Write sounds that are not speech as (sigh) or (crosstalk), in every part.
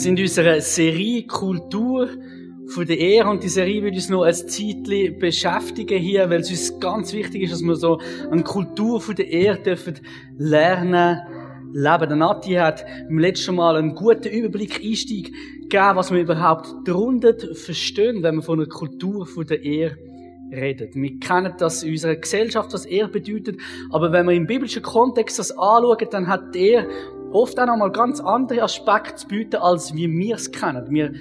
sind in unserer Serie Kultur von der Ehre und die Serie wird uns noch ein Zeitchen beschäftigen hier, weil es uns ganz wichtig ist, dass wir so eine Kultur von der Ehre dürfen lernen, leben. Der Nati hat beim letzten Mal einen guten Überblick, Einstieg gegeben, was wir überhaupt darunter verstehen, wenn wir von einer Kultur von der Ehre reden. Wir kennen das in unserer Gesellschaft, was Ehre bedeutet, aber wenn wir im biblischen Kontext das anschauen, dann hat Ehre oft auch noch mal ganz andere Aspekte zu bieten, als wie wir es kennen. Wir,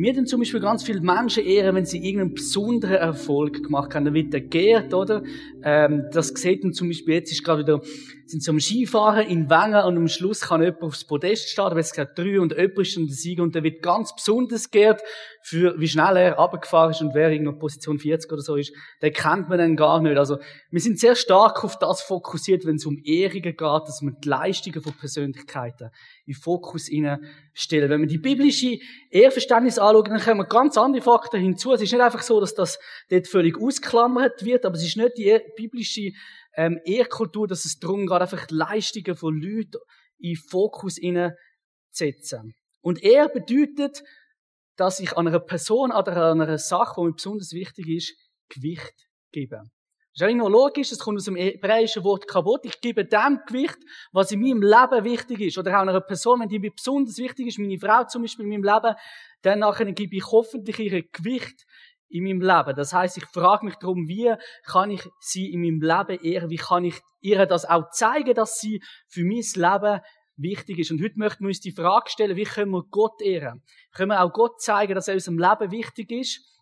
wir tun zum Beispiel ganz viele Menschen ehren, wenn sie irgendeinen besonderen Erfolg gemacht haben. Dann wird der geehrt, oder? Ähm, das sieht man zum Beispiel, jetzt ist gerade wieder, sind zum Skifahren in Wengen und am Schluss kann jemand aufs Podest starten, weil es gerade drei und jemand ist dann der Sieger und der wird ganz besonders geehrt für, wie schnell er runtergefahren ist und wer irgendwo Position 40 oder so ist. Den kennt man dann gar nicht. Also, wir sind sehr stark auf das fokussiert, wenn es um Ehrungen geht, dass man die Leistungen von Persönlichkeiten in Fokus stellen. Wenn wir die biblische Ehrverständnis anschauen, dann kommen ganz andere Faktoren hinzu. Es ist nicht einfach so, dass das dort völlig ausklammert wird, aber es ist nicht die biblische ähm, Ehrkultur, dass es darum geht, einfach die Leistungen von Leuten in Fokus zu setzen. Und Ehr bedeutet, dass ich an einer Person oder an einer Sache, die mir besonders wichtig ist, Gewicht gebe. Das ist eigentlich noch logisch, das kommt aus dem hebräischen Wort Kabot. Ich gebe dem Gewicht, was in meinem Leben wichtig ist. Oder auch einer Person, wenn die mir besonders wichtig ist, meine Frau zum Beispiel in meinem Leben, dann nachher gebe ich hoffentlich ihr Gewicht in meinem Leben. Das heißt, ich frage mich darum, wie kann ich sie in meinem Leben ehren? Wie kann ich ihr das auch zeigen, dass sie für mein Leben wichtig ist? Und heute möchten wir uns die Frage stellen, wie können wir Gott ehren? Können wir auch Gott zeigen, dass er in unserem Leben wichtig ist?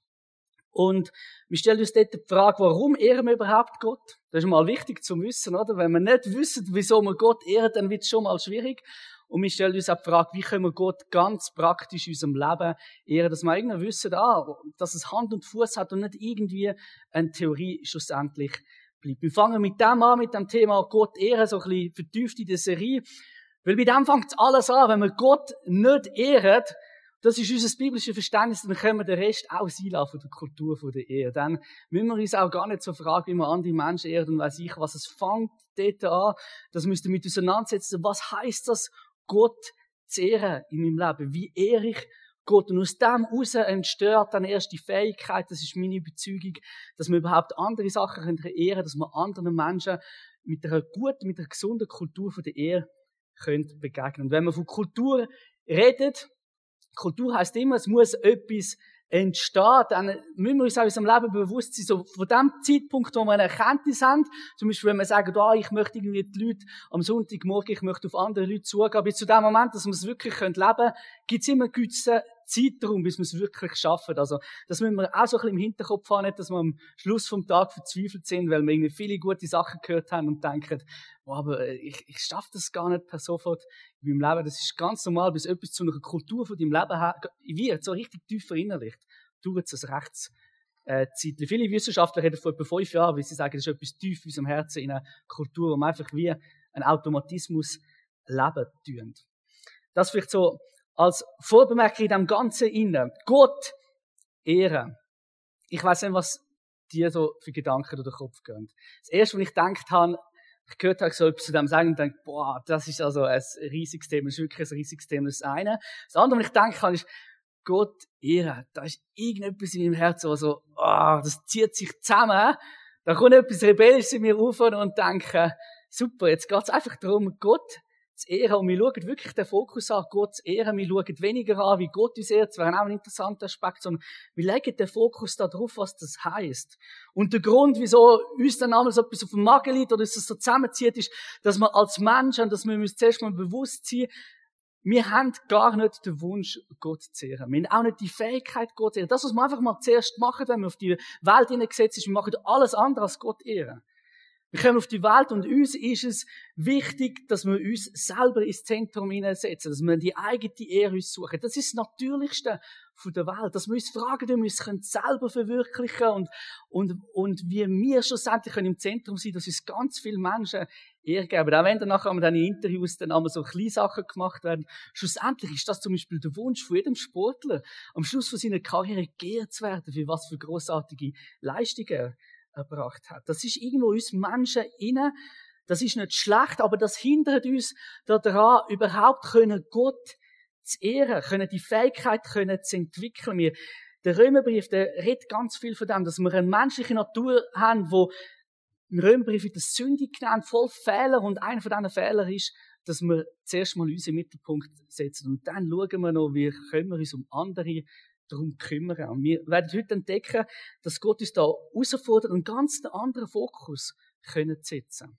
Und wir stellen uns dort die Frage, warum ehren wir überhaupt Gott? Das ist mal wichtig zu wissen, oder? Wenn wir nicht wissen, wieso wir Gott ehren, dann wird es schon mal schwierig. Und wir stellen uns auch die Frage, wie können wir Gott ganz praktisch in unserem Leben ehren, dass wir irgendwie wissen, ah, dass es Hand und Fuß hat und nicht irgendwie eine Theorie schlussendlich bleibt. Wir fangen mit dem an, mit dem Thema Gott ehren, so ein bisschen vertieft in der Serie. Weil bei dem fängt alles an. Wenn wir Gott nicht ehren, das ist unser biblisches Verständnis, dann können wir den Rest auch sein von der Kultur von der Ehe. Dann müssen wir uns auch gar nicht so fragen, wie man andere Menschen ehrt und weiß ich, was es fängt dort an. Das müsst ihr mit auseinandersetzen. Was heißt das, Gott zu ehren in meinem Leben? Wie ehre ich Gott? Und aus dem heraus entsteht dann erst die Fähigkeit, das ist meine Überzeugung, dass wir überhaupt andere Sachen ehren können, dass wir anderen Menschen mit einer guten, mit einer gesunden Kultur von der Ehe können begegnen. Und wenn man von Kultur redet, Kultur heißt immer, es muss etwas entstehen, dann müssen wir uns auch in unserem Leben bewusst sein, so von dem Zeitpunkt, wo wir eine Erkenntnis haben, zum Beispiel, wenn wir sagen, ah, ich möchte irgendwie die Leute am Sonntagmorgen, ich möchte auf andere Leute zugehen, bis zu dem Moment, dass wir es wirklich leben können, gibt es immer gewisse Zeitraum, bis wir es wirklich schaffen. Also, das müssen wir auch so ein bisschen im Hinterkopf haben, nicht, dass wir am Schluss vom Tag verzweifelt sind, weil wir irgendwie viele gute Sachen gehört haben und denken, oh, aber äh, ich, ich schaffe das gar nicht per sofort in meinem Leben. Das ist ganz normal, bis etwas zu einer Kultur von deinem Leben wird, so richtig tief verinnerlicht, dauert es ein rechts äh. Viele Wissenschaftler reden vor etwa fünf Jahren, weil sie sagen, das ist etwas tief in unserem Herzen, in einer Kultur, wo man einfach wie ein Automatismus leben tun. Das vielleicht so als Vorbemerkung in dem Ganzen innen. Gott ehren. Ich weiß nicht, was dir so für Gedanken durch den Kopf gehen. Das erste, was ich gedacht habe, ich gehört habe so etwas zu dem sagen und denke, boah, das ist also ein riesiges Thema, das ist wirklich ein riesiges Thema, das eine. Das andere, was ich denke kann, ist, Gott ehren. Da ist irgendetwas in meinem Herzen, wo so, oh, das zieht sich zusammen. Da kommt etwas Rebellisches in mir auf und denke, super, jetzt geht es einfach darum, Gott zu ehren. Und wir schauen wirklich den Fokus an, Gott zu ehren. Wir schauen weniger an, wie Gott uns ehrt. Das wäre auch ein interessanter Aspekt, sondern wir legen den Fokus darauf, was das heißt. Und der Grund, wieso uns dann einmal so etwas auf dem Magen liegt oder das so zusammenzieht, ist, dass wir als Menschen, dass wir uns zuerst mal bewusst sind, wir haben gar nicht den Wunsch, Gott zu ehren. Wir haben auch nicht die Fähigkeit, Gott zu ehren. Das, was wir einfach mal zuerst machen, wenn wir auf die Welt hineingesetzt sind, wir machen alles andere als Gott ehren. Wir kommen auf die Welt und uns ist es wichtig, dass wir uns selber ins Zentrum hineinsetzen, dass wir die eigene Ehre suchen. Das ist das Natürlichste von der Welt, dass wir uns fragen, wie wir uns selber verwirklichen und, und, und wie wir schlussendlich im Zentrum sein können, dass uns ganz viele Menschen Ehre geben. Auch wenn dann nachher diesen Interviews dann einmal so kleine Sachen gemacht werden, schlussendlich ist das zum Beispiel der Wunsch von jedem Sportler, am Schluss von seiner Karriere geehrt zu werden, für was für großartige Leistungen erbracht hat. Das ist irgendwo uns Menschen inne. Das ist nicht schlecht, aber das hindert uns daran, überhaupt können Gott zu ehren, können die Fähigkeit können zu entwickeln. Wir, der Römerbrief, der redet ganz viel von dem, dass wir eine menschliche Natur haben, wo im Römerbrief wird das Sünde genannt, voll Fehler und einer von diesen Fehlern ist, dass wir zuerst mal unseren Mittelpunkt setzen und dann schauen wir noch, wie können wir uns um andere darum kümmern. Und wir werden heute entdecken, dass Gott uns da herausfordert, einen ganz anderen Fokus können zu setzen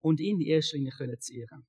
und ihn in erster Linie können zu ehren.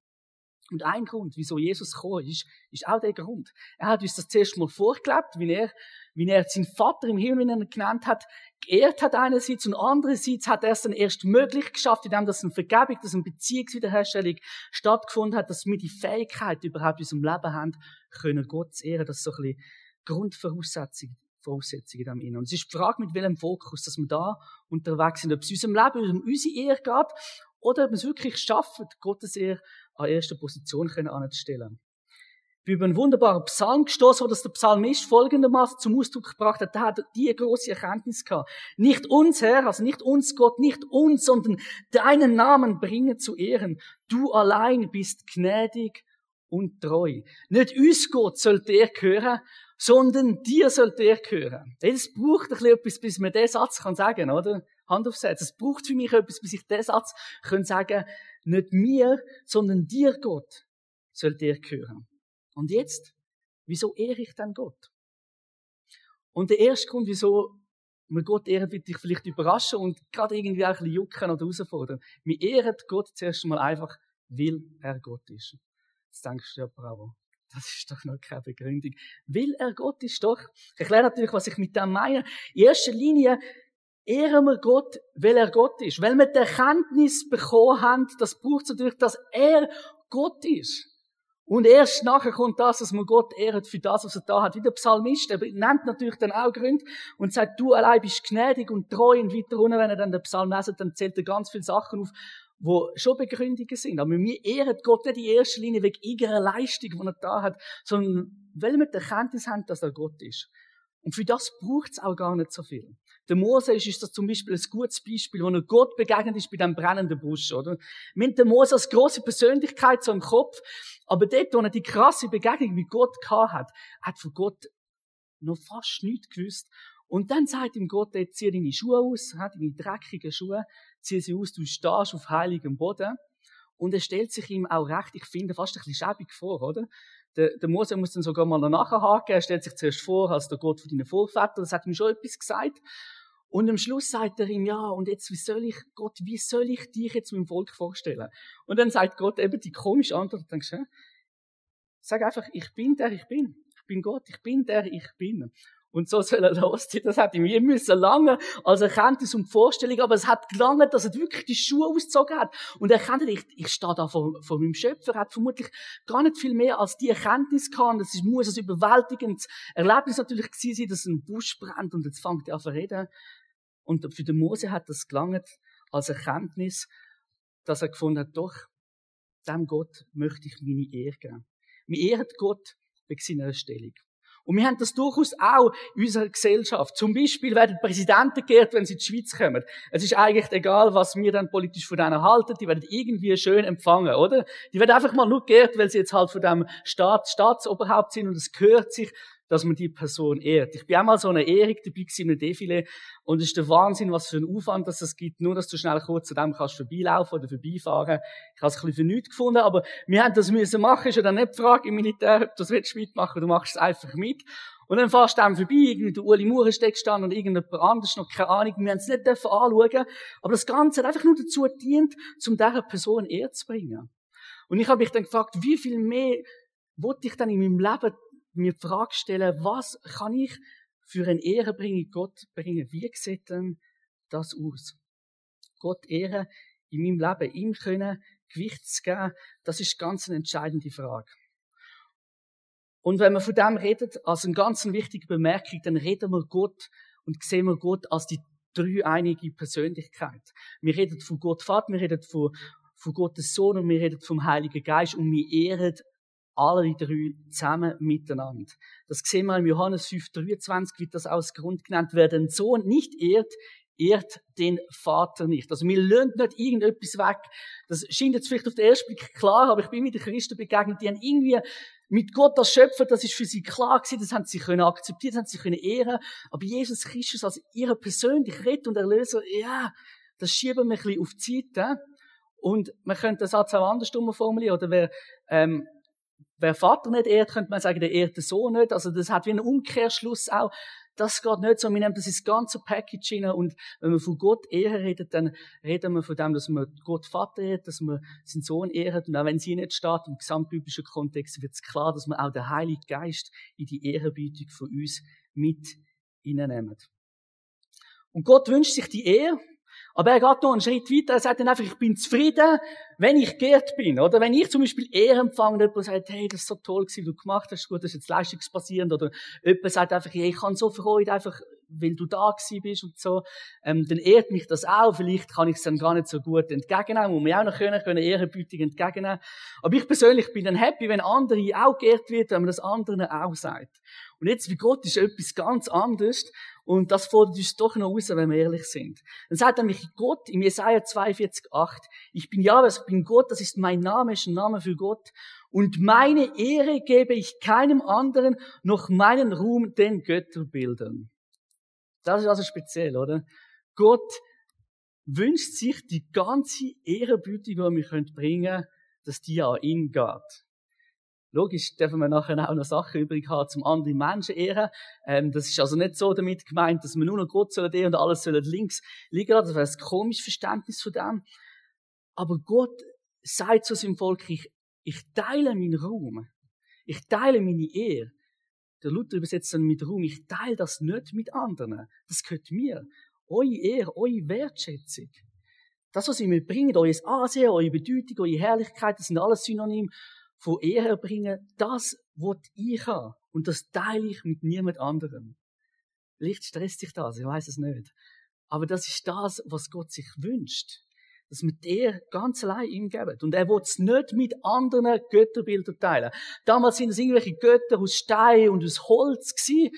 Und ein Grund, wieso Jesus gekommen ist, ist auch der Grund. Er hat uns das zuerst mal vorgelebt, wie er, wie er seinen Vater im Himmel, wie er ihn genannt hat, geehrt hat einerseits und andererseits hat er es dann erst möglich geschafft, indem dass eine Vergebung, dass eine Beziehungswiederherstellung stattgefunden hat, dass wir die Fähigkeit überhaupt in unserem Leben haben, können Gott zu ehren. Das ist so ein bisschen Grundvoraussetzung, Voraussetzung in dem Innen. Und es ist die Frage, mit welchem Fokus, dass wir da unterwegs sind, ob es unserem Leben um unsere Ehre geht oder ob wir es wirklich schaffen, Gottes Ehre an erster Position anzustellen. Ich bin über einen wunderbaren Psalm gestoßen, wo das der Psalmist folgendermaßen zum Ausdruck gebracht hat. Der hat die große Erkenntnis gehabt. Nicht uns, Herr, also nicht uns, Gott, nicht uns, sondern deinen Namen bringen zu Ehren. Du allein bist gnädig und treu. Nicht uns, Gott, soll der gehören, sondern dir soll der gehören. Es braucht ein bisschen etwas, bis man diesen Satz kann sagen, oder? Hand aufsetzen. Es braucht für mich etwas, bis ich diesen Satz kann sagen, nicht mir, sondern dir, Gott, soll dir gehören. Und jetzt, wieso ehre ich dann Gott? Und der erste Grund, wieso wir Gott ehren, wird dich vielleicht überraschen und gerade irgendwie auch ein bisschen jucken oder herausfordern. Wir ehren Gott zuerst einmal einfach, weil er Gott ist. Jetzt denkst du, ja, bravo. Das ist doch noch keine Begründung. Weil er Gott ist doch. Ich erkläre natürlich, was ich mit dem meine. In erster Linie ehren wir Gott, weil er Gott ist. Weil wir die Erkenntnis bekommen haben, das braucht es natürlich, dass er Gott ist. Und erst nachher kommt das, dass man Gott ehrt für das, was er da hat. Wie der Psalmist, er nennt natürlich dann auch Gründe und sagt, du allein bist gnädig und treu und weiter runter, wenn er dann den Psalm lesen, dann zählt er ganz viele Sachen auf, wo schon Begründungen sind. Aber wir ehren Gott nicht in erster Linie wegen irgendeiner Leistung, die er da hat, sondern weil wir die Erkenntnis haben, dass er Gott ist. Und für das braucht es auch gar nicht so viel. Der Mose ist, ist das zum Beispiel ein gutes Beispiel, wo er Gott begegnet ist bei dem brennenden Busch, oder? Haben den Mose als große Persönlichkeit so im Kopf, aber dort, wo er die krasse Begegnung mit Gott gehabt hat, hat von Gott noch fast nichts gewusst. Und dann sagt ihm Gott, jetzt zieh deine Schuhe aus, deine dreckigen Schuhe, zieh sie aus, du stehst auf heiligem Boden. Und er stellt sich ihm auch recht, ich finde, fast ein bisschen schäbig vor, oder? Der, der Mose muss dann sogar mal nachhaken, er stellt sich zuerst vor als der Gott von deinen Vorvätern, das hat ihm schon etwas gesagt. Und am Schluss sagt er ihm, ja, und jetzt, wie soll ich, Gott, wie soll ich dich jetzt meinem Volk vorstellen? Und dann sagt Gott eben die komische Antwort, du denkst, sag einfach, ich bin der, ich bin. Ich bin Gott, ich bin der, ich bin. Und so soll er losziehen. Das hat ihm je müssen lange als Erkenntnis und Vorstellung, aber es hat gelangt, dass er wirklich die Schuhe ausgezogen hat. Und er kennt, ich, ich stehe da vor, vor meinem Schöpfer, er hat vermutlich gar nicht viel mehr als die Erkenntnis gehabt. Das muss ein überwältigendes Erlebnis natürlich gewesen sein, dass ein Busch brennt und jetzt fängt er an zu reden. Und für den Mose hat das gelangt als Erkenntnis, dass er gefunden hat, doch, dem Gott möchte ich meine Ehre geben. Wir ehren Gott wegen seiner Stellung. Und wir haben das durchaus auch in unserer Gesellschaft. Zum Beispiel werden Präsidenten geehrt, wenn sie in die Schweiz kommen. Es ist eigentlich egal, was wir dann politisch von denen halten. Die werden irgendwie schön empfangen, oder? Die werden einfach mal nur geehrt, weil sie jetzt halt von dem Staat, Staatsoberhaupt sind und es gehört sich dass man die Person ehrt. Ich bin einmal so eine Ehrung dabei in einem Defilé und es ist der Wahnsinn, was für ein Aufwand das es gibt, nur dass du schnell kurz zu dem kannst vorbeilaufen oder vorbeifahren. Ich habe es ein bisschen für nichts gefunden, aber wir haben das müssen machen, ist ja dann nicht die Frage im Militär, ob du das willst mitmachen, du machst es einfach mit. Und dann fährst du dann vorbei, irgendwie der Uli Maurensteck stand und irgendjemand anderes, noch keine Ahnung, wir haben es nicht anschauen, aber das Ganze hat einfach nur dazu gedient, um dieser Person Ehre zu bringen. Und ich habe mich dann gefragt, wie viel mehr wollte ich dann in meinem Leben mir die Frage stellen, was kann ich für eine Ehre bringen, Gott bringen? Wie sieht denn das aus? Gott Ehre in meinem Leben, ihm können Gewicht zu geben, das ist ganz eine entscheidende Frage. Und wenn wir von dem reden, als eine ganz wichtige Bemerkung, dann reden wir Gott und sehen wir Gott als die dreieinige Persönlichkeit. Wir reden von Gott Vater, wir reden von, von Gottes Sohn und wir reden vom Heiligen Geist und wir ehren alle drei zusammen miteinander. Das sehen wir im Johannes 5,23 wird das aus Grund genannt. Wer den Sohn nicht ehrt, ehrt den Vater nicht. Also wir lernen nicht irgendetwas weg. Das scheint jetzt vielleicht auf den ersten Blick klar, aber ich bin mit den Christen begegnet, die haben irgendwie mit Gott als Schöpfer, das ist für sie klar gewesen, das haben sie können akzeptieren, das haben sie können ehren. Aber Jesus Christus als ihre persönliche Retter und Erlöser, ja, das schieben wir ein bisschen auf die Seite. Und man könnte den Satz auch andersrum formulieren, oder wer, ähm, wer Vater nicht ehrt, könnte man sagen, der ehrt den Sohn nicht. Also das hat wie einen Umkehrschluss auch das geht nicht so. Wir nehmen das ins ganze Package hinein und wenn wir von Gott Ehre reden, dann reden wir von dem, dass wir Gott Vater ehrt, dass wir seinen Sohn ehren. Und auch wenn sie nicht steht, im gesamtbiblischen Kontext wird es klar, dass wir auch den Heiligen Geist in die Ehrerbietung von uns mit hineinnehmen. Und Gott wünscht sich die Ehre, aber er geht noch einen Schritt weiter. Er sagt dann einfach, ich bin zufrieden, wenn ich geehrt bin. Oder wenn ich zum Beispiel Ehre empfange und jemand sagt, hey, das ist so toll gewesen, du gemacht hast, gut, das ist jetzt leistungsbasierend. Oder jemand sagt einfach, hey, ich kann so freuen, einfach, weil du da gewesen bist und so. Ähm, dann ehrt mich das auch. Vielleicht kann ich es dann gar nicht so gut entgegennehmen. Muss man auch noch können, können ehrenbütig entgegennehmen. Aber ich persönlich bin dann happy, wenn andere auch geehrt wird, wenn man das anderen auch sagt. Und jetzt, wie Gott ist etwas ganz anderes. Und das fordert uns doch noch raus, wenn wir ehrlich sind. Dann sagt nämlich Gott im Jesaja 42,8, ich bin Jahwe, ich bin Gott, das ist mein Name, ist ein Name für Gott. Und meine Ehre gebe ich keinem anderen, noch meinen Ruhm den Götterbildern. Das ist also speziell, oder? Gott wünscht sich die ganze Ehrerbietung, die wir bringen können, dass die an ihn geht. Logisch dürfen wir nachher auch noch Sachen übrig haben, zum anderen Menschen ehren. Ähm, das ist also nicht so damit gemeint, dass wir nur noch Gott sollen und alles sollen links liegen lassen. Das wäre ein komisches Verständnis von dem. Aber Gott sagt zu seinem Volk, ich, ich teile meinen Ruhm. Ich teile meine Ehre. Der Luther übersetzt dann mit Ruhm, ich teile das nicht mit anderen. Das gehört mir. Eure Ehre, eure Wertschätzung. Das, was ihr mir bringt, euer Ansehen, eure Bedeutung, eure Herrlichkeit, das sind alles Synonyme von Ehre bringen, das, was ich habe. Und das teile ich mit niemand anderem. Vielleicht stresst sich das, ich weiß es nicht. Aber das ist das, was Gott sich wünscht. Dass wir dir ganz allein ihm geben. Und er will es nicht mit anderen Götterbildern teilen. Damals sind es irgendwelche Götter aus Stein und aus Holz gewesen.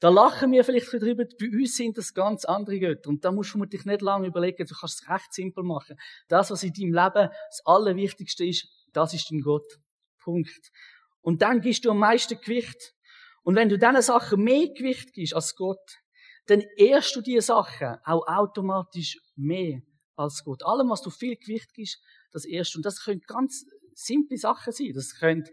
Da lachen wir vielleicht drüber. Bei uns sind das ganz andere Götter. Und da musst du dich nicht lange überlegen. Du kannst es recht simpel machen. Das, was in deinem Leben das Allerwichtigste ist, das ist dein Gott. Punkt. Und dann gibst du am meisten Gewicht. Und wenn du diesen Sachen mehr Gewicht gibst als Gott, dann ehrst du diese Sachen auch automatisch mehr als Gott. Allem, was du viel Gewicht gibst, das ehrst du. Und das können ganz simple Sachen sein. Das können,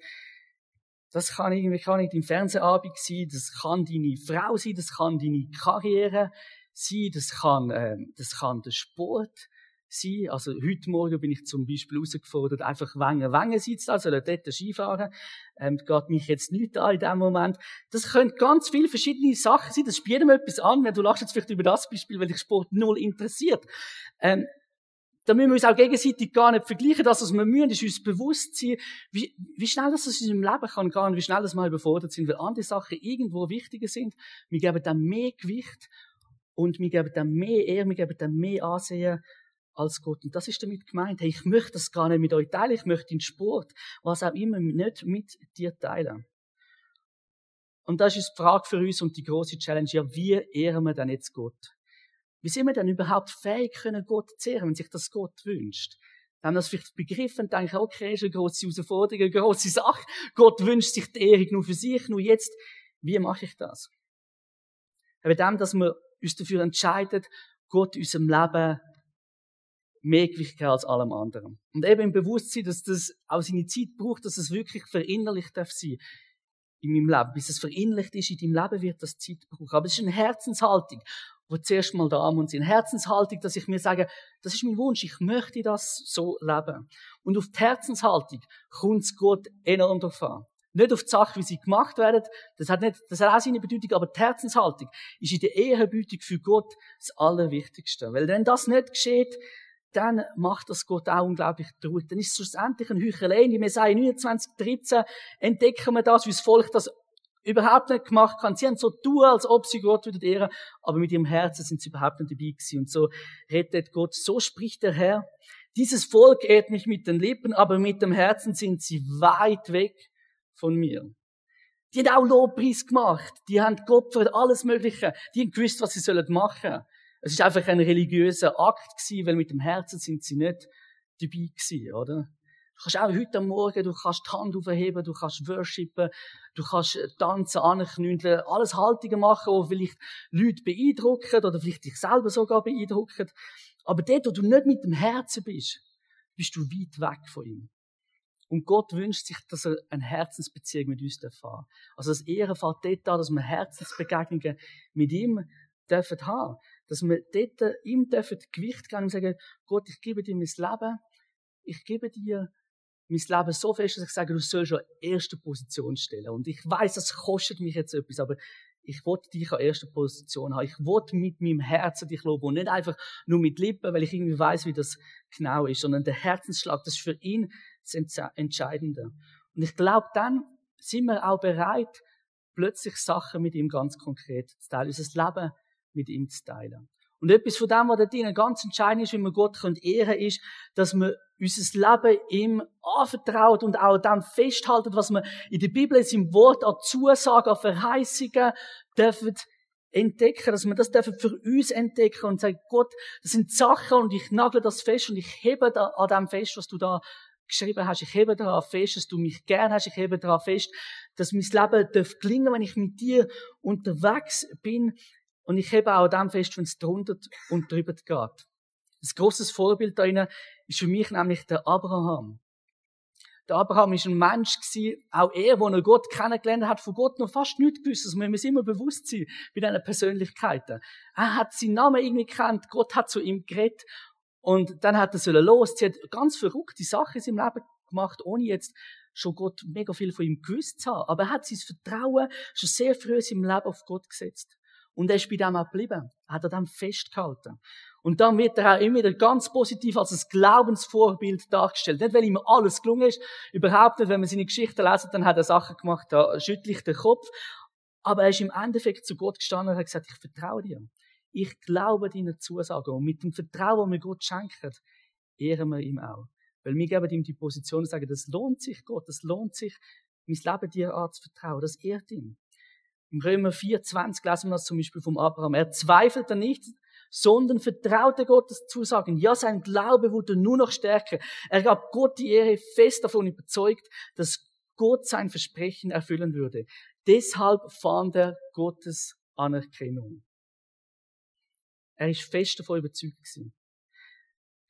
das kann irgendwie, kann nicht im Fernsehabend sein, das kann deine Frau sein, das kann deine Karriere sein, das kann, äh, das kann der Sport sein. Also heute Morgen bin ich zum Beispiel herausgefordert, einfach Wengen, Wengen sitzen, also dort Skifahren. Ähm, geht mich jetzt nicht an in dem Moment. Das können ganz viele verschiedene Sachen sein. Das spielt mir etwas an, wenn du lachst jetzt vielleicht über das Beispiel, weil dich Sport null interessiert. Ähm, da müssen wir uns auch gegenseitig gar nicht vergleichen. Das, was wir müssen, ist uns bewusst sein, wie, wie schnell das in unserem Leben kann gehen, wie schnell das mal überfordert sind, weil andere Sachen irgendwo wichtiger sind. Wir geben dann mehr Gewicht und wir geben dann mehr Ehre, wir geben dann mehr Ansehen als Gott. Und das ist damit gemeint. Hey, ich möchte das gar nicht mit euch teilen. Ich möchte den Sport, was auch immer, nicht mit dir teilen. Und das ist die Frage für uns und die große Challenge. Ja, wie ehren wir denn jetzt Gott? Wie sind wir denn überhaupt fähig, können Gott zu ehren, wenn sich das Gott wünscht? Wir haben das vielleicht begriffen und denken, okay, ist eine große Herausforderung, eine große Sache. Gott wünscht sich die Ehrung nur für sich, nur jetzt, wie mache ich das? Aber dem, dass wir uns dafür entscheiden, Gott in unserem Leben mehr Gewicht als allem anderen. Und eben im Bewusstsein, dass das auch seine Zeit braucht, dass es wirklich verinnerlicht darf sein in meinem Leben. Bis es verinnerlicht ist in deinem Leben, wird das Zeit brauchen. Aber es ist eine Herzenshaltung, wo zuerst mal da muss. Eine Herzenshaltung, dass ich mir sage, das ist mein Wunsch, ich möchte das so leben. Und auf die Herzenshaltung kommt es Gott enorm drauf an. Nicht auf die Sache, wie sie gemacht werden. Das hat nicht, das hat auch seine Bedeutung, aber die Herzenshaltung ist in der Ehebütung für Gott das Allerwichtigste. Weil wenn das nicht geschieht, dann macht das Gott auch unglaublich traurig. Dann ist es schlussendlich ein Heuchelei. In Jesaja 29, 13 entdecken wir das, wie das Volk das überhaupt nicht gemacht hat. Sie haben so tun, als ob sie Gott wieder ehren, aber mit ihrem Herzen sind sie überhaupt nicht dabei gewesen. Und so rettet Gott. So spricht der Herr. Dieses Volk ehrt mich mit den Lippen, aber mit dem Herzen sind sie weit weg von mir. Die haben auch Lobpreis gemacht. Die haben Gott für alles Mögliche. Die haben gewusst, was sie sollen machen. Es ist einfach ein religiöser Akt gewesen, weil mit dem Herzen sind sie nicht dabei gewesen, oder? Du kannst auch heute Morgen, du kannst die Hand aufheben, du kannst worshipen, du kannst tanzen, anknündeln, alles Haltungen machen, die vielleicht Leute beeindrucken oder vielleicht dich selber sogar beeindrucken. Aber dort, wo du nicht mit dem Herzen bist, bist du weit weg von ihm. Und Gott wünscht sich, dass er eine Herzensbeziehung mit uns haben Also das Ehre fällt dort an, dass wir Herzensbegegnungen mit ihm dürfen haben. Dass wir dort ihm dürfen Gewicht geben und sagen, Gott, ich gebe dir mein Leben. Ich gebe dir mein Leben so fest, dass ich sage, du sollst an erste Position stellen. Und ich weiß, das kostet mich jetzt etwas, aber ich wollte dich an erster Position haben. Ich wollte mit meinem Herzen dich loben und nicht einfach nur mit Lippen, weil ich irgendwie weiß, wie das genau ist, sondern der Herzensschlag, das ist für ihn das Entscheidende. Und ich glaube, dann sind wir auch bereit, plötzlich Sachen mit ihm ganz konkret zu teilen, unser Leben mit ihm zu teilen. Und etwas von dem, was dort drinnen ganz entscheidend ist, wie wir Gott ehren können, ist, dass wir unser Leben ihm anvertraut und auch dann festhalten, was wir in der Bibel, in seinem Wort an Zusagen, an Verheißungen dürfen entdecken, dass wir das dürfen für uns entdecken und sagen, Gott, das sind Sachen und ich nagle das fest und ich hebe da an dem fest, was du da geschrieben hast. Ich hebe daran fest, dass du mich gern hast. Ich hebe daran fest, dass mein Leben darf gelingen, wenn ich mit dir unterwegs bin. Und ich hebe auch dem fest, wenn es drunter und drüber geht. Ein grosses Vorbild da ist für mich nämlich der Abraham. Der Abraham ist ein Mensch gewesen, auch er, wo er Gott kennengelernt hat, von Gott noch fast nichts gewusst. Das müssen wir uns immer bewusst sein bei diesen Persönlichkeiten. Er hat seinen Namen irgendwie gekannt, Gott hat zu ihm geredet und dann hat er sollen hat ganz verrückte Sachen in seinem Leben gemacht, ohne jetzt schon Gott mega viel von ihm gewusst zu haben. Aber er hat sein Vertrauen schon sehr früh in seinem Leben auf Gott gesetzt. Und er ist bei dem auch geblieben. Er hat er dann festgehalten. Und dann wird er auch immer wieder ganz positiv als ein Glaubensvorbild dargestellt. Nicht, weil ihm alles gelungen ist, überhaupt nicht. Wenn man seine Geschichte lesen, dann hat er Sachen gemacht, da schüttelt den Kopf. Aber er ist im Endeffekt zu Gott gestanden und hat gesagt, ich vertraue dir. Ich glaube deinen Zusagen. Und mit dem Vertrauen, das wir Gott schenken, ehren wir ihm auch. Weil wir geben ihm die Position und sagen, das lohnt sich, Gott, das lohnt sich, mein Leben dir anzuvertrauen. Das ehrt ihn. Im Römer 4,20 lesen wir das zum Beispiel vom Abraham. Er zweifelte nicht, sondern vertraute Gottes Zusagen. Ja, sein Glaube wurde nur noch stärker. Er gab Gott die Ehre, fest davon überzeugt, dass Gott sein Versprechen erfüllen würde. Deshalb fand er Gottes Anerkennung. Er ist fest davon überzeugt gewesen.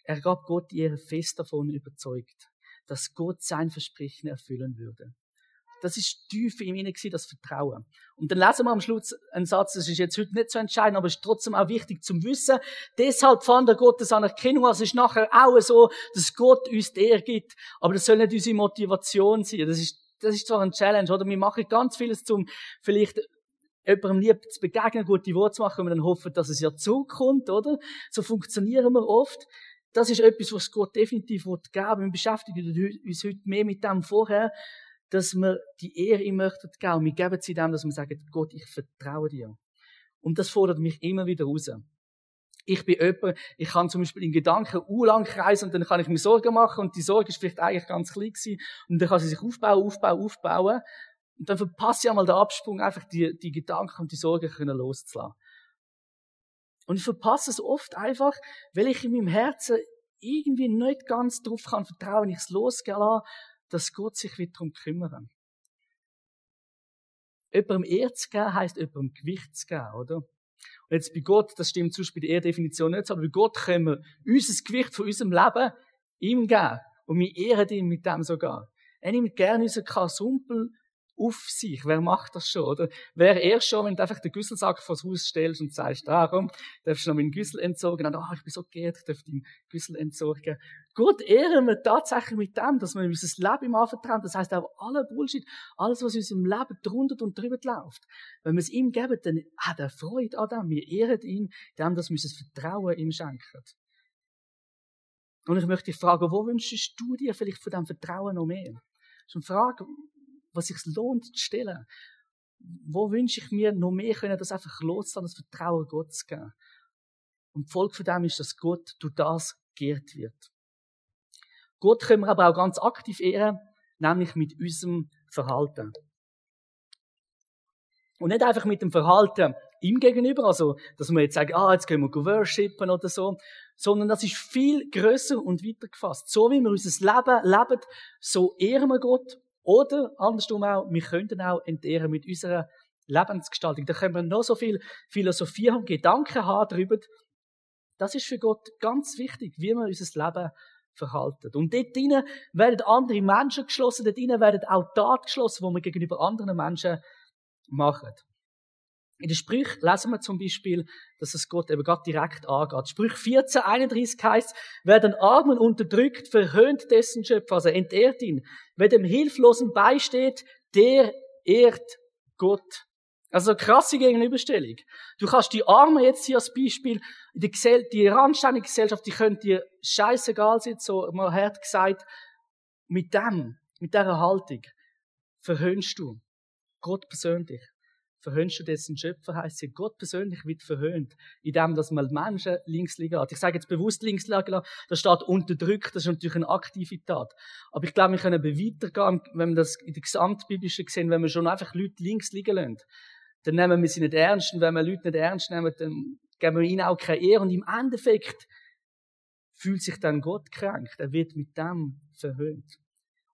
Er gab Gott die Ehre, fest davon überzeugt, dass Gott sein Versprechen erfüllen würde. Das ist tief in ihm das Vertrauen. Und dann lesen wir am Schluss einen Satz, das ist jetzt heute nicht so entscheidend, aber ist trotzdem auch wichtig zum Wissen. Deshalb fand er Gottes Anerkennung. Also ist nachher auch so, dass Gott uns Ehre gibt. Aber das soll nicht unsere Motivation sein. Das ist, das ist zwar ein Challenge, oder? Wir machen ganz vieles zum, vielleicht jemandem lieb zu begegnen, gute Worte zu machen und dann hoffen, dass es ja zurückkommt, oder? So funktionieren wir oft. Das ist etwas, was Gott definitiv geben will. Wir beschäftigen uns heute mehr mit dem vorher dass wir die Ehre ihm möchten geben. Wir geben sie dem, dass wir sagen, Gott, ich vertraue dir. Und das fordert mich immer wieder raus. Ich bin jemand, ich kann zum Beispiel in Gedanken lang kreisen und dann kann ich mir Sorgen machen und die Sorge ist vielleicht eigentlich ganz klein gewesen und dann kann sie sich aufbauen, aufbauen, aufbauen und dann verpasse ich einmal den Absprung, einfach die, die Gedanken und die Sorgen können loszulassen. Und ich verpasse es oft einfach, weil ich in meinem Herzen irgendwie nicht ganz darauf kann vertrauen, ich es losgehen lasse dass Gott sich wieder darum kümmern. Jemandem Ehre zu geben, heisst jemandem Gewicht zu geben, oder? Und jetzt bei Gott, das stimmt zum Beispiel bei der Ehrdefinition nicht aber bei Gott können wir unser Gewicht von unserem Leben ihm geben. Und wir ehren ihn mit dem sogar. Er nimmt gerne unseren Kasumpel auf sich. Wer macht das schon, oder? Wer erst schon, wenn du einfach den Güsselsack vors Haus stellst und sagst, ah, komm, darfst du noch meinen Güssel entsorgen? Und, ah, ich bin so geehrt, ich darf deinen Güssel entsorgen. Gut ehren wir tatsächlich mit dem, dass wir unser Leben anvertrauen. Das heißt auch alle Bullshit, alles, was in unserem Leben drunter und drüber läuft. Wenn wir es ihm geben, dann hat er Freude an dem. Wir ehren ihn, dem, dass wir unser Vertrauen ihm schenken. Und ich möchte dich fragen, wo wünschst du dir vielleicht von diesem Vertrauen noch mehr? Das ist eine Frage, was sich lohnt zu stellen. Wo wünsche ich mir noch mehr können, das einfach loszulassen, das Vertrauen Gott zu geben. Und die Folge von dem ist, dass Gott durch das geehrt wird. Gott können wir aber auch ganz aktiv ehren, nämlich mit unserem Verhalten. Und nicht einfach mit dem Verhalten ihm gegenüber, also, dass wir jetzt sagen, ah, jetzt gehen wir worshipen oder so, sondern das ist viel größer und weiter gefasst. So wie wir unser Leben leben, so ehren wir Gott. Oder, andersrum auch, wir könnten auch entehren mit unserer Lebensgestaltung. Da können wir noch so viel Philosophie haben, Gedanken haben darüber. Das ist für Gott ganz wichtig, wie wir unser Leben verhalten. Und dort drinnen werden andere Menschen geschlossen, dort drinnen werden auch Taten geschlossen, die wir gegenüber anderen Menschen machen. In den Sprüchen lesen wir zum Beispiel, dass es Gott eben gerade direkt angeht. Sprüch 14, 31 heißt, wer den Armen unterdrückt, verhöhnt dessen Schöpfer, also entehrt ihn. Wer dem Hilflosen beisteht, der ehrt Gott. Also krasse Gegenüberstellung. Du kannst die Armen jetzt hier als Beispiel, die, Gesell die randständige Gesellschaft, die könnte dir scheißegal sein, so mal hart gesagt, mit dem, mit dieser Haltung verhöhnst du Gott persönlich. Verhöhnst du dessen Schöpfer, heisst sie, Gott persönlich wird verhöhnt, in dem, dass man Menschen links liegen lässt. Ich sage jetzt bewusst links liegen lassen, das steht unterdrückt, das ist natürlich eine aktive Tat. Aber ich glaube, wir können weitergehen, wenn wir das in der Gesamtbiblischen sehen, wenn wir schon einfach Leute links liegen lassen dann nehmen wir sie nicht ernst. Und wenn wir Leute nicht ernst nehmen, dann geben wir ihnen auch keine Ehre. Und im Endeffekt fühlt sich dann Gott kränkt. Er wird mit dem verhöhnt.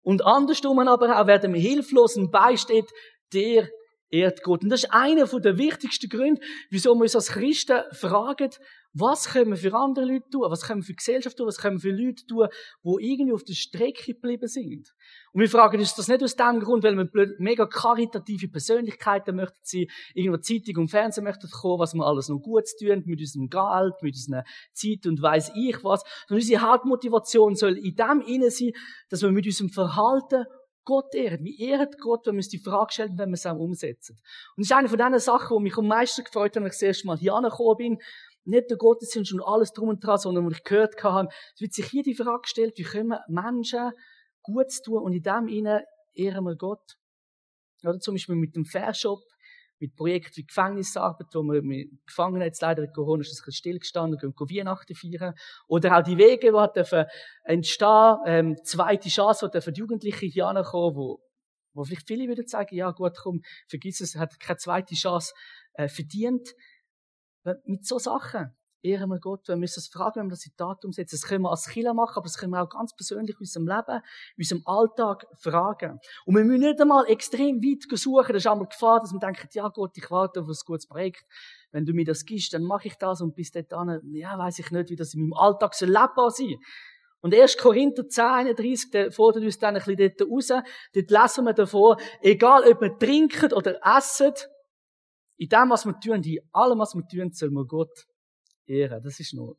Und andersrum aber auch, wer dem Hilflosen beisteht, der ehrt Gott. Und das ist einer der wichtigsten Gründe, wieso wir uns als Christen fragen, was können wir für andere Leute tun? Was können wir für Gesellschaft tun? Was können wir für Leute tun, die irgendwie auf der Strecke geblieben sind? Und wir fragen uns das nicht aus dem Grund, weil wir mega karitative Persönlichkeiten möchten sein, irgendwo Zeitung und Fernsehen möchten kommen, was wir alles noch gut tun, mit unserem Geld, mit unserer Zeit und weiss ich was. Und unsere Hauptmotivation soll in dem inne sein, dass wir mit unserem Verhalten Gott ehren. Wir ehren Gott, wenn wir uns die Frage stellen, wenn wir es auch umsetzen. Und das ist eine von diesen Sachen, die mich am meisten gefreut hat, als ich das erste Mal hier angekommen bin. Nicht der Gottesdienst und alles drum und dran, sondern wo ich gehört habe, es wird sich hier die Frage gestellt, wie können wir Menschen gut tun und in dem ihnen ehren wir Gott. Oder zum Beispiel mit dem Fairshop, mit Projekten wie Gefängnisarbeit, wo wir mit Gefangenen jetzt leider Corona ist ein bisschen stillgestanden, gehen Weihnachten feiern. Oder auch die Wege, die dürfen entstehen, ähm, zweite Chance, wo dürfen Jugendliche hier ankommen, wo, wo vielleicht viele würden sagen, ja gut, komm, vergiss es, hat keine zweite Chance äh, verdient. Mit so Sachen ehren wir Gott. Wir müssen uns fragen, wenn wir das in Tat umsetzen. Das können wir als Killer machen, aber das können wir auch ganz persönlich in unserem Leben, in unserem Alltag fragen. Und wir müssen nicht einmal extrem weit suchen. Das ist einmal Gefahr, dass man denkt, ja Gott, ich warte auf ein gutes Projekt. Wenn du mir das gibst, dann mache ich das und bis dahin, ja, weiß ich nicht, wie das in meinem Alltag so lebbar sein und 1. Korinther 10, 31, der fordert uns dann ein bisschen dort raus. Dort lesen wir davor, egal ob wir trinken oder essen, in dem, was wir tun, in allem, was wir tun, sollen wir Gott ehren. Das ist noch,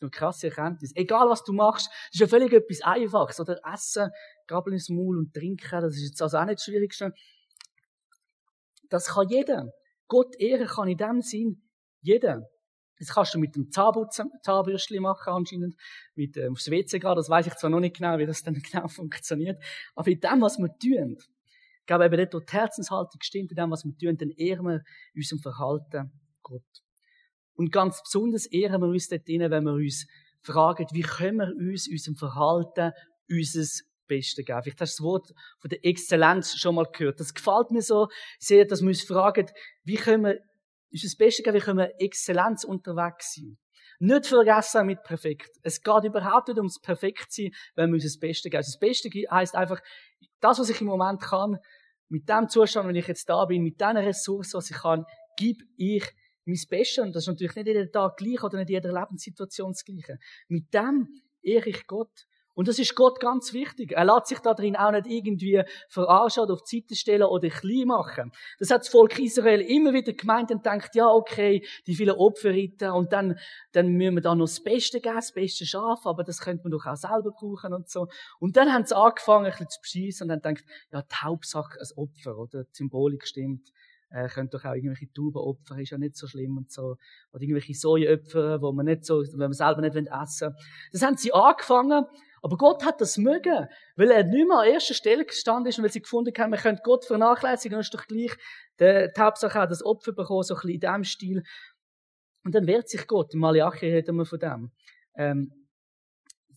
noch eine krasse Erkenntnis. Egal was du machst, das ist ja völlig etwas Einfaches. Oder Essen, Gabel ins Maul und Trinken, das ist jetzt also auch nicht das Schwierigste. Das kann jeder. Gott ehren kann in dem Sinn jeder. Das kannst du mit dem Zahnputzen, Zahnbürstchen machen anscheinend, mit ähm, aufs WC gehen, das weiß ich zwar noch nicht genau, wie das dann (laughs) genau funktioniert, aber in dem, was wir tun, ich glaube eben dort, wo die Herzenshaltung stimmt, in dem, was wir tun, dann ehren wir unserem Verhalten Gott. Und ganz besonders ehren wir uns dort drin, wenn wir uns fragen, wie können wir uns unserem Verhalten unser Beste geben. Vielleicht hast du das Wort von der Exzellenz schon mal gehört. Das gefällt mir so sehr, dass wir uns fragen, wie können wir uns das Beste geben, wie können wir Exzellenz unterwegs sein. Nicht vergessen mit perfekt. Es geht überhaupt nicht ums Perfektsein, wenn wir uns das Beste geben. Das Beste heisst einfach, das, was ich im Moment kann, mit dem Zustand, wenn ich jetzt da bin, mit den Ressourcen, was ich kann, gebe ich mein Bestes. Und das ist natürlich nicht jeden Tag gleich oder nicht jeder Lebenssituation das Gleiche. Mit dem ehre ich Gott. Und das ist Gott ganz wichtig. Er lässt sich da drin auch nicht irgendwie verarschen oder auf die Seite stellen oder klein machen. Das hat das Volk Israel immer wieder gemeint und denkt, ja, okay, die vielen Opferriten und dann, dann müssen wir da noch das Beste geben, das beste Schaf, aber das könnte man doch auch selber brauchen und so. Und dann haben sie angefangen, ein bisschen zu beschießen und dann denkt, ja, die Hauptsache ein Opfer, oder? Die Symbolik stimmt äh, könnt doch auch irgendwelche Tauben opfern, ist ja nicht so schlimm und so. Oder irgendwelche Sojaopfer, wo man nicht so, wenn man selber nicht essen will. Das haben sie angefangen, aber Gott hat das mögen, weil er nicht mehr an erster Stelle gestanden ist und weil sie gefunden haben, man könnte Gott vernachlässigen, und ist doch gleich die Hauptsache auch das Opfer bekommen, so ein bisschen in diesem Stil. Und dann wehrt sich Gott. Im Malachi reden wir von dem. Ähm,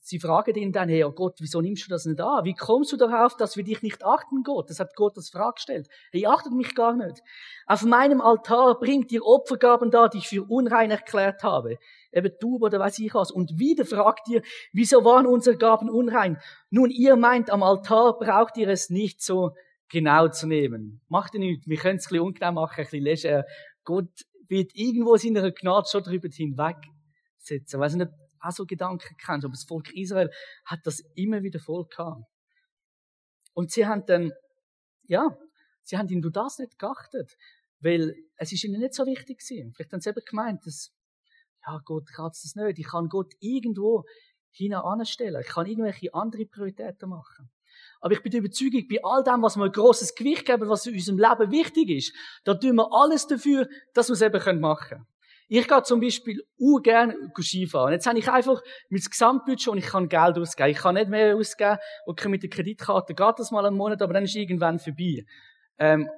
sie fragen ihn dann, hey, oh Gott, wieso nimmst du das nicht an? Wie kommst du darauf, dass wir dich nicht achten, Gott? Das hat Gott als Frage gestellt. Hey, achtet mich gar nicht. Auf meinem Altar bringt ihr Opfergaben da, die ich für unrein erklärt habe. Eben du oder weiß ich was. Und wieder fragt ihr, wieso waren unsere Gaben unrein? Nun, ihr meint, am Altar braucht ihr es nicht so genau zu nehmen. Macht ihr nichts. Wir können es ein bisschen ungenau machen, ein bisschen leger. Gott wird irgendwo seiner Gnade schon drüber hinwegsetzen. Weiß nicht, auch so Gedanken kennst, aber das Volk Israel hat das immer wieder voll gehabt. Und sie haben dann, ja, sie haben ihn durch das nicht geachtet, weil es ist ihnen nicht so wichtig gewesen. Vielleicht haben sie eben gemeint, dass, ja, Gott kann das nicht. Ich kann Gott irgendwo hinein anstellen. Ich kann irgendwelche andere Prioritäten machen. Aber ich bin der Überzeugung, bei all dem, was wir ein grosses Gewicht geben, was in unserem Leben wichtig ist, da tun wir alles dafür, dass wir es eben machen können. Ich gehe zum Beispiel ungern Skifahren. Jetzt habe ich einfach mein Gesamtbudget und ich kann Geld ausgeben. Ich kann nicht mehr ausgeben, okay, mit der Kreditkarte geht das mal einen Monat, aber dann ist irgendwann vorbei. Ähm,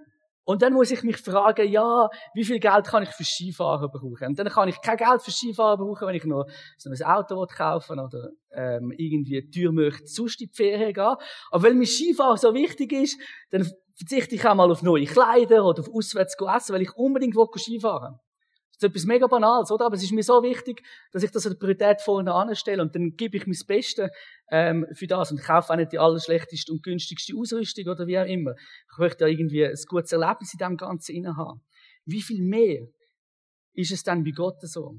und dann muss ich mich fragen, ja, wie viel Geld kann ich für Skifahren brauchen? Und dann kann ich kein Geld für Skifahren brauchen, wenn ich noch so ein Auto kaufen oder ähm, irgendwie Tür möchte, sonst in die Ferien gehen. Aber weil mir Skifahren so wichtig ist, dann verzichte ich auch mal auf neue Kleider oder auf auswärts essen, weil ich unbedingt Skifahren will. Das ist etwas mega Banales, oder? Aber es ist mir so wichtig, dass ich das als Priorität vorne anstelle und dann gebe ich mein Bestes ähm, für das und kaufe auch nicht die allerschlechteste und günstigste Ausrüstung oder wie auch immer. Ich möchte ja irgendwie ein gutes Erlebnis in dem Ganzen inne haben. Wie viel mehr ist es dann bei Gott so?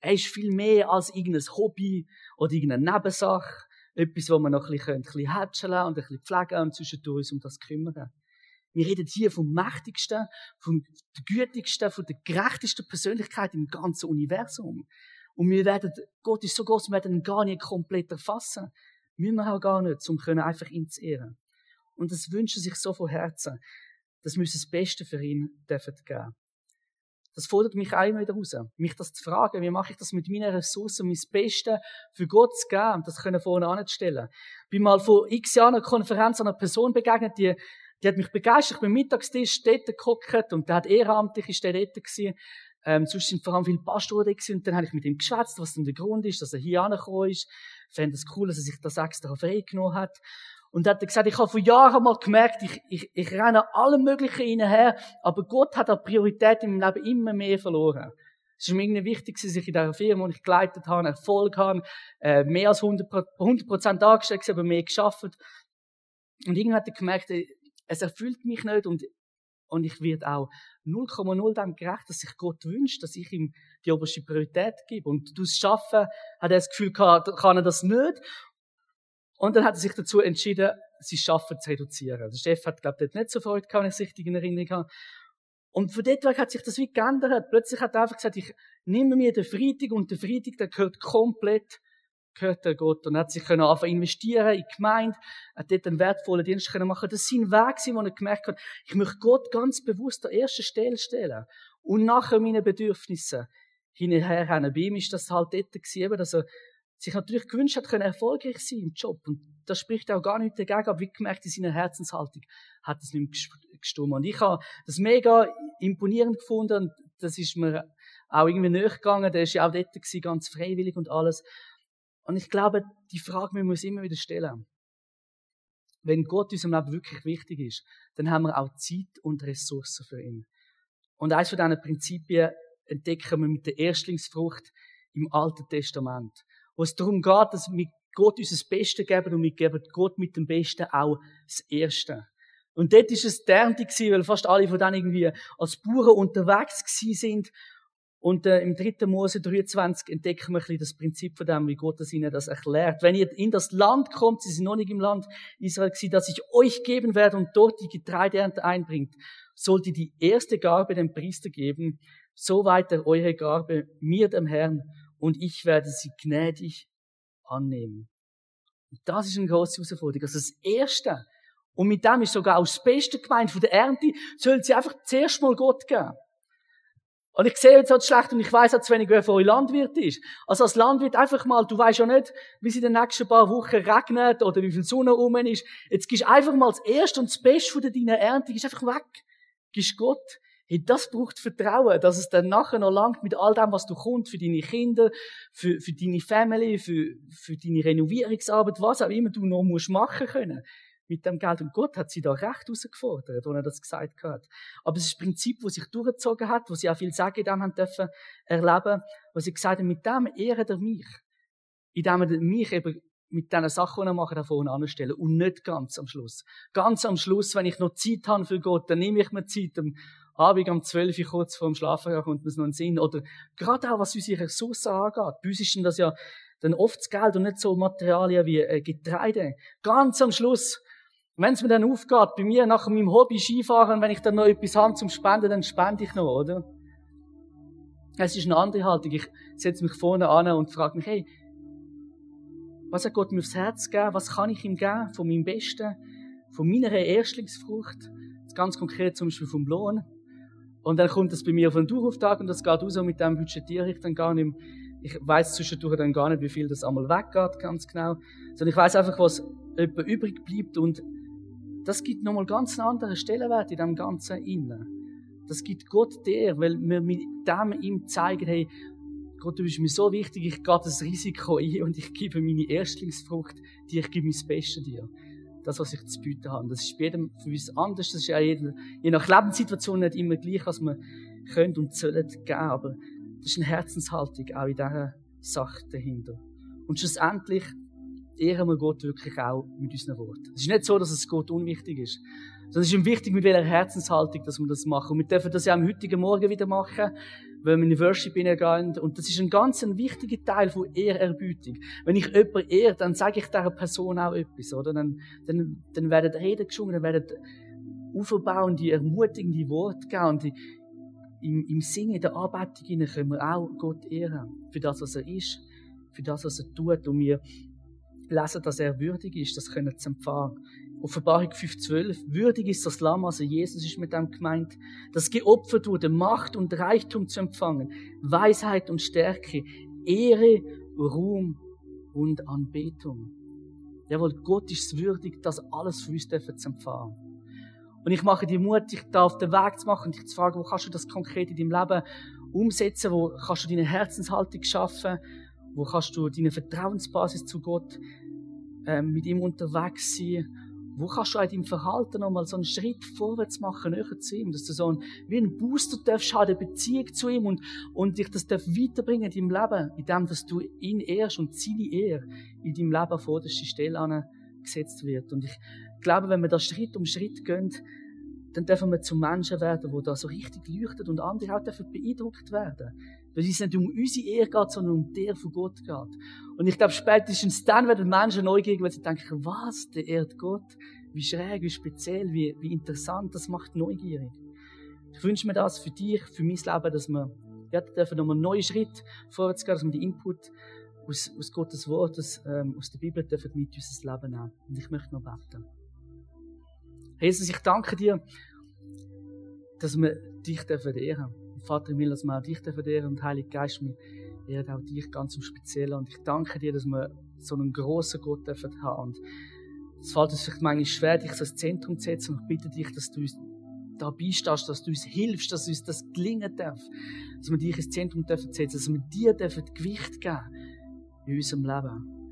Er ist viel mehr als irgendein Hobby oder irgendeine Nebensache, etwas, wo man noch ein bisschen, ein bisschen und ein bisschen pflegen und zwischendurch uns um das kümmern. Wir reden hier vom mächtigsten, vom gütigsten, von der gerechtesten Persönlichkeit im ganzen Universum. Und wir werden, Gott ist so groß, wir werden ihn gar nicht komplett erfassen. Müssen wir auch gar nicht, um können einfach ihn zu ehren. Und das wünschen sich so von Herzen. Das müssen das Beste für ihn dürfen geben. Das fordert mich auch immer wieder raus. Mich das zu fragen, wie mache ich das mit meinen Ressourcen, mein Bestes für Gott zu geben das können vorne. Ich bin mal vor x Jahren einer Konferenz einer Person begegnet, die die hat mich begeistert. Bin mittagstisch dort geguckt und der hat ehrenamtlich ist der dort gewesen. Ähm, sonst sind vor allem viele Pastoren da. Und dann habe ich mit ihm geschwätzt, was denn der Grund ist, dass er hier angekommen ist. Ich fände es cool, dass er sich das extra freigenommen hat. Und er hat gesagt, ich habe vor Jahren mal gemerkt, ich, ich, ich renne allem Möglichen her, aber Gott hat an Priorität in meinem Leben immer mehr verloren. Es ist mir irgendwie wichtig, dass ich in dieser Firma, die ich geleitet habe, Erfolg habe, äh, mehr als 100%, 100 angestellt, aber mehr geschafft. Und irgendwann hat er gemerkt, es erfüllt mich nicht und, und ich werde auch 0,0 dem gerecht, dass sich Gott wünscht, dass ich ihm die oberste Priorität gebe. Und durchs Schaffen hat er das Gefühl gehabt, kann er das nicht. Und dann hat er sich dazu entschieden, sein Schaffen zu reduzieren. Der Chef hat, glaube ich, nicht so Freude gehabt, wenn ich es richtig in Erinnerung habe. Und von dort weg hat sich das wie geändert. Plötzlich hat er einfach gesagt, ich nehme mir den Freitag und der Freitag, der gehört komplett gehört der Gott und hat sich können anfangen investieren in die Gemeinde, hat dort einen wertvollen Dienst können machen. Das ist sein Weg, wo er gemerkt hat, ich möchte Gott ganz bewusst an erste Stelle stellen und nachher meine Bedürfnisse hinterher haben. Bei ihm ist das halt dort gewesen, dass er sich natürlich gewünscht hat, können erfolgreich sein im Job. Und das spricht auch gar nicht dagegen, aber wie gemerkt, in seiner Herzenshaltung hat es nicht gestummt. Und ich habe das mega imponierend gefunden und das ist mir auch irgendwie nachgegangen. Der ist ja auch dort gewesen, ganz freiwillig und alles. Und ich glaube, die Frage müssen wir uns immer wieder stellen. Wenn Gott unserem Leben wirklich wichtig ist, dann haben wir auch Zeit und Ressourcen für ihn. Und eines von diesen Prinzipien entdecken wir mit der Erstlingsfrucht im Alten Testament, wo es darum geht, dass wir Gott unser Bestes geben und wir geben Gott mit dem Besten auch das Erste. Und dort ist es der Ernte weil fast alle von denen irgendwie als Bauern unterwegs gewesen sind und äh, im 3. Mose 23 entdecken wir ein bisschen das Prinzip von dem, wie Gott das ihnen das erklärt. Wenn ihr in das Land kommt, sie sind noch nicht im Land Israel gewesen, das ich euch geben werde und dort die Getreideernte einbringt, sollt ihr die erste Garbe dem Priester geben, so weiter eure Garbe mir dem Herrn und ich werde sie gnädig annehmen. Und das ist eine große Herausforderung. Also das Erste, und mit dem ist sogar auch das Beste gemeint von der Ernte, sollen sie einfach zuerst mal Gott geben. Und ich sehe jetzt halt schlecht und ich weiß auch zu wenig, wer von euch Landwirt ist. Also als Landwirt einfach mal, du weißt ja nicht, wie es in den nächsten paar Wochen regnet oder wie viel Sonne rum ist. Jetzt gehst einfach mal das Erste und das Beste von deiner Ernte, gehst einfach weg. Gehst Gott. Hey, das braucht Vertrauen, dass es dann nachher noch langt mit all dem, was du kommst, für deine Kinder, für, für deine Family, für, für deine Renovierungsarbeit, was auch immer du noch musst machen können mit dem Geld. Und Gott hat sie da recht herausgefordert, als er das gesagt hat. Aber es ist ein Prinzip, das sich durchgezogen hat, wo sie auch viel Sagen in dem haben dürfen erleben, wo sie gesagt haben, mit dem ehrt er mich. Indem er mich eben mit diesen Sachen, die er macht, da vorne anstellen. Und nicht ganz am Schluss. Ganz am Schluss, wenn ich noch Zeit habe für Gott, dann nehme ich mir Zeit, am Abend um 12 Uhr kurz vor dem Schlafen kommt mir noch einen Sinn. Oder gerade auch, was unsere Ressourcen angeht. Bei uns ist das ja dann oft das Geld und nicht so Materialien wie äh, Getreide. Ganz am Schluss, wenn es mir dann aufgeht, bei mir nach meinem Hobby Skifahren, wenn ich dann noch etwas habe zum Spenden, dann spende ich noch, oder? Es ist eine andere Haltung. Ich setze mich vorne an und frage mich, hey, was hat Gott mir aufs Herz gegeben? Was kann ich ihm geben? Von meinem Besten? Von meiner Erstlingsfrucht? Ganz konkret zum Beispiel vom Lohn. Und dann kommt das bei mir auf einen Durchauftrag und das geht raus und mit dem budgetiere ich dann gar nicht mehr. Ich weiß zwischendurch dann gar nicht, wie viel das einmal weggeht, ganz genau. Sondern ich weiß einfach, was etwa übrig bleibt und das gibt nochmal ganz einen anderen Stellenwert in dem ganzen Innen. Das gibt Gott der, weil wir mit dem ihm zeigen, hey, Gott, du bist mir so wichtig, ich gehe das Risiko ein und ich gebe meine Erstlingsfrucht dir, ich gebe mein Bestes dir. Das, was ich zu bieten habe. Das ist bei jedem für uns anders. Das ist ja jeder, je nach Lebenssituation nicht immer gleich, was wir können und sollen geben. Aber das ist eine Herzenshaltung auch in dieser Sache dahinter. Und schlussendlich ehren wir Gott wirklich auch mit unseren Worten. Es ist nicht so, dass es Gott unwichtig ist. Sondern es ist ihm wichtig, mit welcher Herzenshaltung, dass wir das machen. Und wir dürfen das ja am heutigen Morgen wieder machen, wenn wir in die Worship hineingehen. Und das ist ein ganz ein wichtiger Teil von Ehrerbietung. Wenn ich jemanden ehre, dann sage ich dieser Person auch etwas, oder? Dann, dann, dann werden Reden geschwungen, dann werden aufbauende, ermutigende Worte geben. Und im, im Singen, in der Anbetung können wir auch Gott ehren. Für das, was er ist. Für das, was er tut. Und wir lesen, dass er würdig ist, das können zu empfangen. Offenbarung 5,12. Würdig ist das Lamm, also Jesus ist mit dem gemeint, das geopfert wurde, Macht und Reichtum zu empfangen, Weisheit und Stärke, Ehre, Ruhm und Anbetung. Jawohl, Gott ist würdig, das alles für uns zu empfangen. Und ich mache dir Mut, dich da auf den Weg zu machen und dich zu fragen, wo kannst du das konkret in deinem Leben umsetzen, wo kannst du deine Herzenshaltung schaffen, wo kannst du deine Vertrauensbasis zu Gott ähm, mit ihm unterwegs sein? Wo kannst du in deinem Verhalten nochmal so einen Schritt vorwärts machen, näher zu ihm, dass du so ein, wie ein Booster darfst haben, eine Beziehung zu ihm und, und dich das darf weiterbringen in deinem Leben, indem dass du ihn ehrst und seine Ehre in deinem Leben vor der Stelle gesetzt wird. Und ich glaube, wenn wir da Schritt um Schritt gehen, dann dürfen wir zu Menschen werden, die da so richtig leuchten und andere auch dürfen beeindruckt werden. Weil es nicht um unsere Ehre geht, sondern um der von Gott geht. Und ich glaube, spätestens dann werden Menschen neugierig, weil sie denken, was, der ehrt Gott? Wie schräg, wie speziell, wie, wie interessant, das macht neugierig. Ich wünsche mir das für dich, für mein Leben, dass wir, ja, dürfen nochmal einen neuen Schritt vorwärts gehen, dass wir die Input aus, aus Gottes Wort, aus, ähm, aus der Bibel dürfen mit in unser Leben nehmen. Und ich möchte noch beten. Jesus, ich danke dir, dass wir dich dürfen ehren Vater im Himmel, dass wir auch dich ehren und Heilige Geist, wir ehren auch dich ganz im Speziellen. Und ich danke dir, dass wir so einen grossen Gott dürfen haben. Und es fällt uns vielleicht manchmal schwer, dich ins Zentrum zu setzen. Und ich bitte dich, dass du uns da beistehst, dass du uns hilfst, dass uns das gelingen darf. Dass wir dich ins Zentrum dürfen setzen, dass wir dir dürfen Gewicht geben in unserem Leben.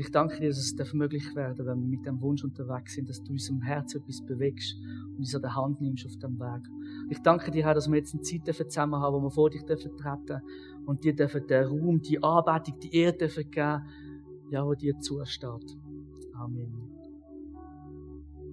Ich danke dir, dass es möglich werden wenn wir mit dem Wunsch unterwegs sind, dass du unserem Herz etwas bewegst und uns an der Hand nimmst auf dem Weg. Ich danke dir, Herr, dass wir jetzt eine Zeit zusammen haben, wo wir vor dich treten dürfen und dir dürfen den Raum, die Anbetung, die Ehre dürfen geben, ja, wo dir zusteht.